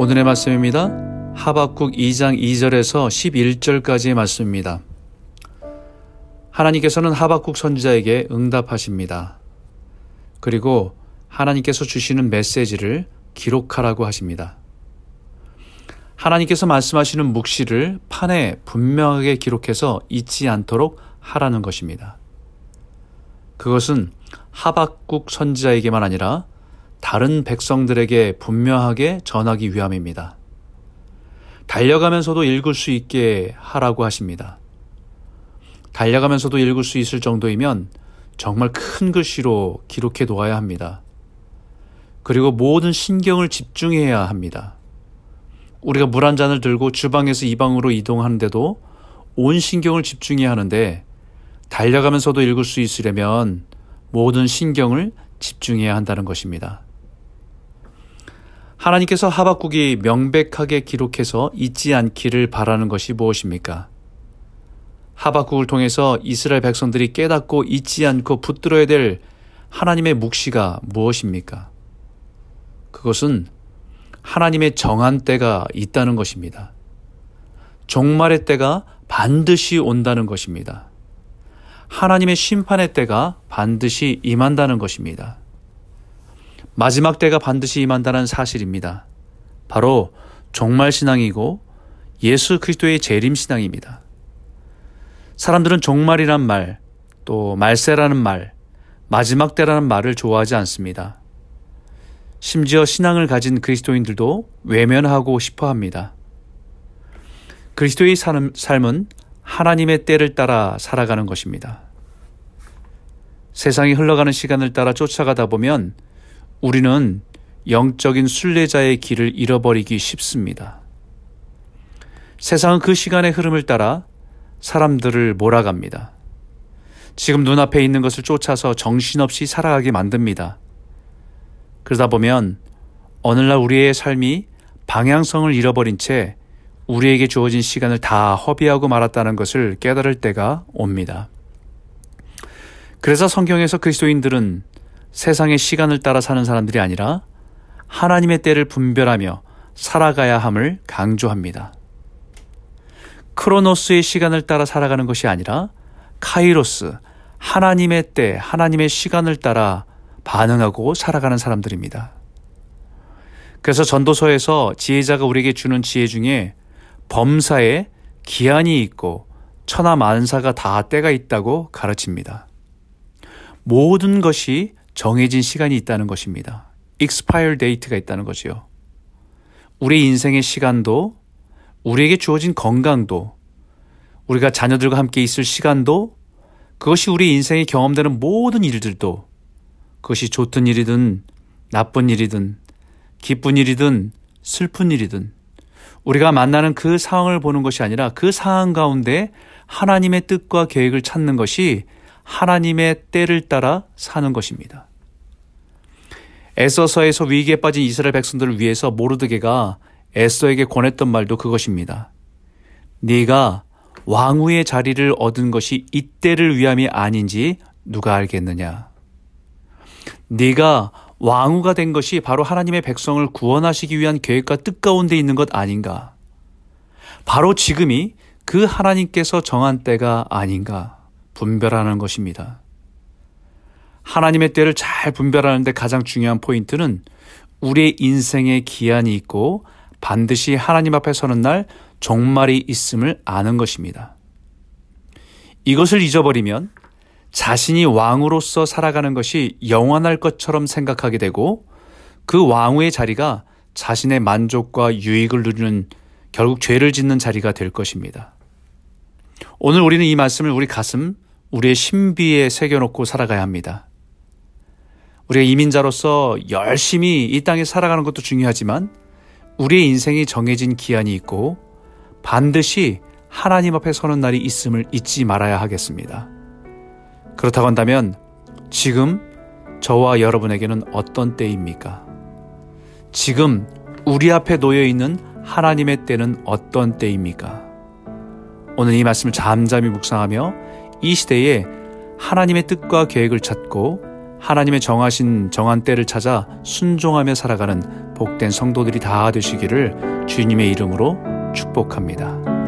오늘의 말씀입니다. 하박국 2장 2절에서 11절까지의 말씀입니다. 하나님께서는 하박국 선지자에게 응답하십니다. 그리고 하나님께서 주시는 메시지를 기록하라고 하십니다. 하나님께서 말씀하시는 묵시를 판에 분명하게 기록해서 잊지 않도록 하라는 것입니다. 그것은 하박국 선지자에게만 아니라 다른 백성들에게 분명하게 전하기 위함입니다. 달려가면서도 읽을 수 있게 하라고 하십니다. 달려가면서도 읽을 수 있을 정도이면 정말 큰 글씨로 기록해 놓아야 합니다. 그리고 모든 신경을 집중해야 합니다. 우리가 물 한 잔을 들고 주방에서 이 방으로 이동하는데도 온 신경을 집중해야 하는데 달려가면서도 읽을 수 있으려면 모든 신경을 집중해야 한다는 것입니다. 하나님께서 하박국이 명백하게 기록해서 잊지 않기를 바라는 것이 무엇입니까? 하박국을 통해서 이스라엘 백성들이 깨닫고 잊지 않고 붙들어야 될 하나님의 묵시가 무엇입니까? 그것은 하나님의 정한 때가 있다는 것입니다. 종말의 때가 반드시 온다는 것입니다. 하나님의 심판의 때가 반드시 임한다는 것입니다. 마지막 때가 반드시 임한다는 사실입니다. 바로 종말 신앙이고 예수 그리스도의 재림 신앙입니다. 사람들은 종말이란 말, 또 말세라는 말, 마지막 때라는 말을 좋아하지 않습니다. 심지어 신앙을 가진 그리스도인들도 외면하고 싶어 합니다. 그리스도의 삶은 하나님의 때를 따라 살아가는 것입니다. 세상이 흘러가는 시간을 따라 쫓아가다 보면 우리는 영적인 순례자의 길을 잃어버리기 쉽습니다. 세상은 그 시간의 흐름을 따라 사람들을 몰아갑니다. 지금 눈앞에 있는 것을 쫓아서 정신없이 살아가게 만듭니다. 그러다 보면 어느날 우리의 삶이 방향성을 잃어버린 채 우리에게 주어진 시간을 다 허비하고 말았다는 것을 깨달을 때가 옵니다. 그래서 성경에서 그리스도인들은 세상의 시간을 따라 사는 사람들이 아니라 하나님의 때를 분별하며 살아가야 함을 강조합니다. 크로노스의 시간을 따라 살아가는 것이 아니라 카이로스, 하나님의 때, 하나님의 시간을 따라 반응하고 살아가는 사람들입니다. 그래서 전도서에서 지혜자가 우리에게 주는 지혜 중에 범사에 기한이 있고 천하 만사가 다 때가 있다고 가르칩니다. 모든 것이 정해진 시간이 있다는 것입니다. expire date가 있다는 거지요. 우리 인생의 시간도 우리에게 주어진 건강도 우리가 자녀들과 함께 있을 시간도 그것이 우리 인생에 경험되는 모든 일들도 그것이 좋든 일이든 나쁜 일이든 기쁜 일이든 슬픈 일이든 우리가 만나는 그 상황을 보는 것이 아니라 그 상황 가운데 하나님의 뜻과 계획을 찾는 것이 하나님의 때를 따라 사는 것입니다. 에서서에서 위기에 빠진 이스라엘 백성들을 위해서 모르드게가 에서에게 권했던 말도 그것입니다. 네가 왕후의 자리를 얻은 것이 이때를 위함이 아닌지 누가 알겠느냐? 네가 왕후가 된 것이 바로 하나님의 백성을 구원하시기 위한 계획과 뜻 가운데 있는 것 아닌가? 바로 지금이 그 하나님께서 정한 때가 아닌가 분별하는 것입니다. 하나님의 때를 잘 분별하는데 가장 중요한 포인트는 우리의 인생에 기한이 있고 반드시 하나님 앞에 서는 날 종말이 있음을 아는 것입니다. 이것을 잊어버리면 자신이 왕으로서 살아가는 것이 영원할 것처럼 생각하게 되고 그 왕후의 자리가 자신의 만족과 유익을 누리는 결국 죄를 짓는 자리가 될 것입니다. 오늘 우리는 이 말씀을 우리 가슴, 우리의 신비에 새겨놓고 살아가야 합니다. 우리가 이민자로서 열심히 이 땅에 살아가는 것도 중요하지만 우리의 인생이 정해진 기한이 있고 반드시 하나님 앞에 서는 날이 있음을 잊지 말아야 하겠습니다. 그렇다고 한다면 지금 저와 여러분에게는 어떤 때입니까? 지금 우리 앞에 놓여 있는 하나님의 때는 어떤 때입니까? 오늘 이 말씀을 잠잠히 묵상하며 이 시대에 하나님의 뜻과 계획을 찾고 하나님의 정하신 정한 때를 찾아 순종하며 살아가는 복된 성도들이 다 되시기를 주님의 이름으로 축복합니다.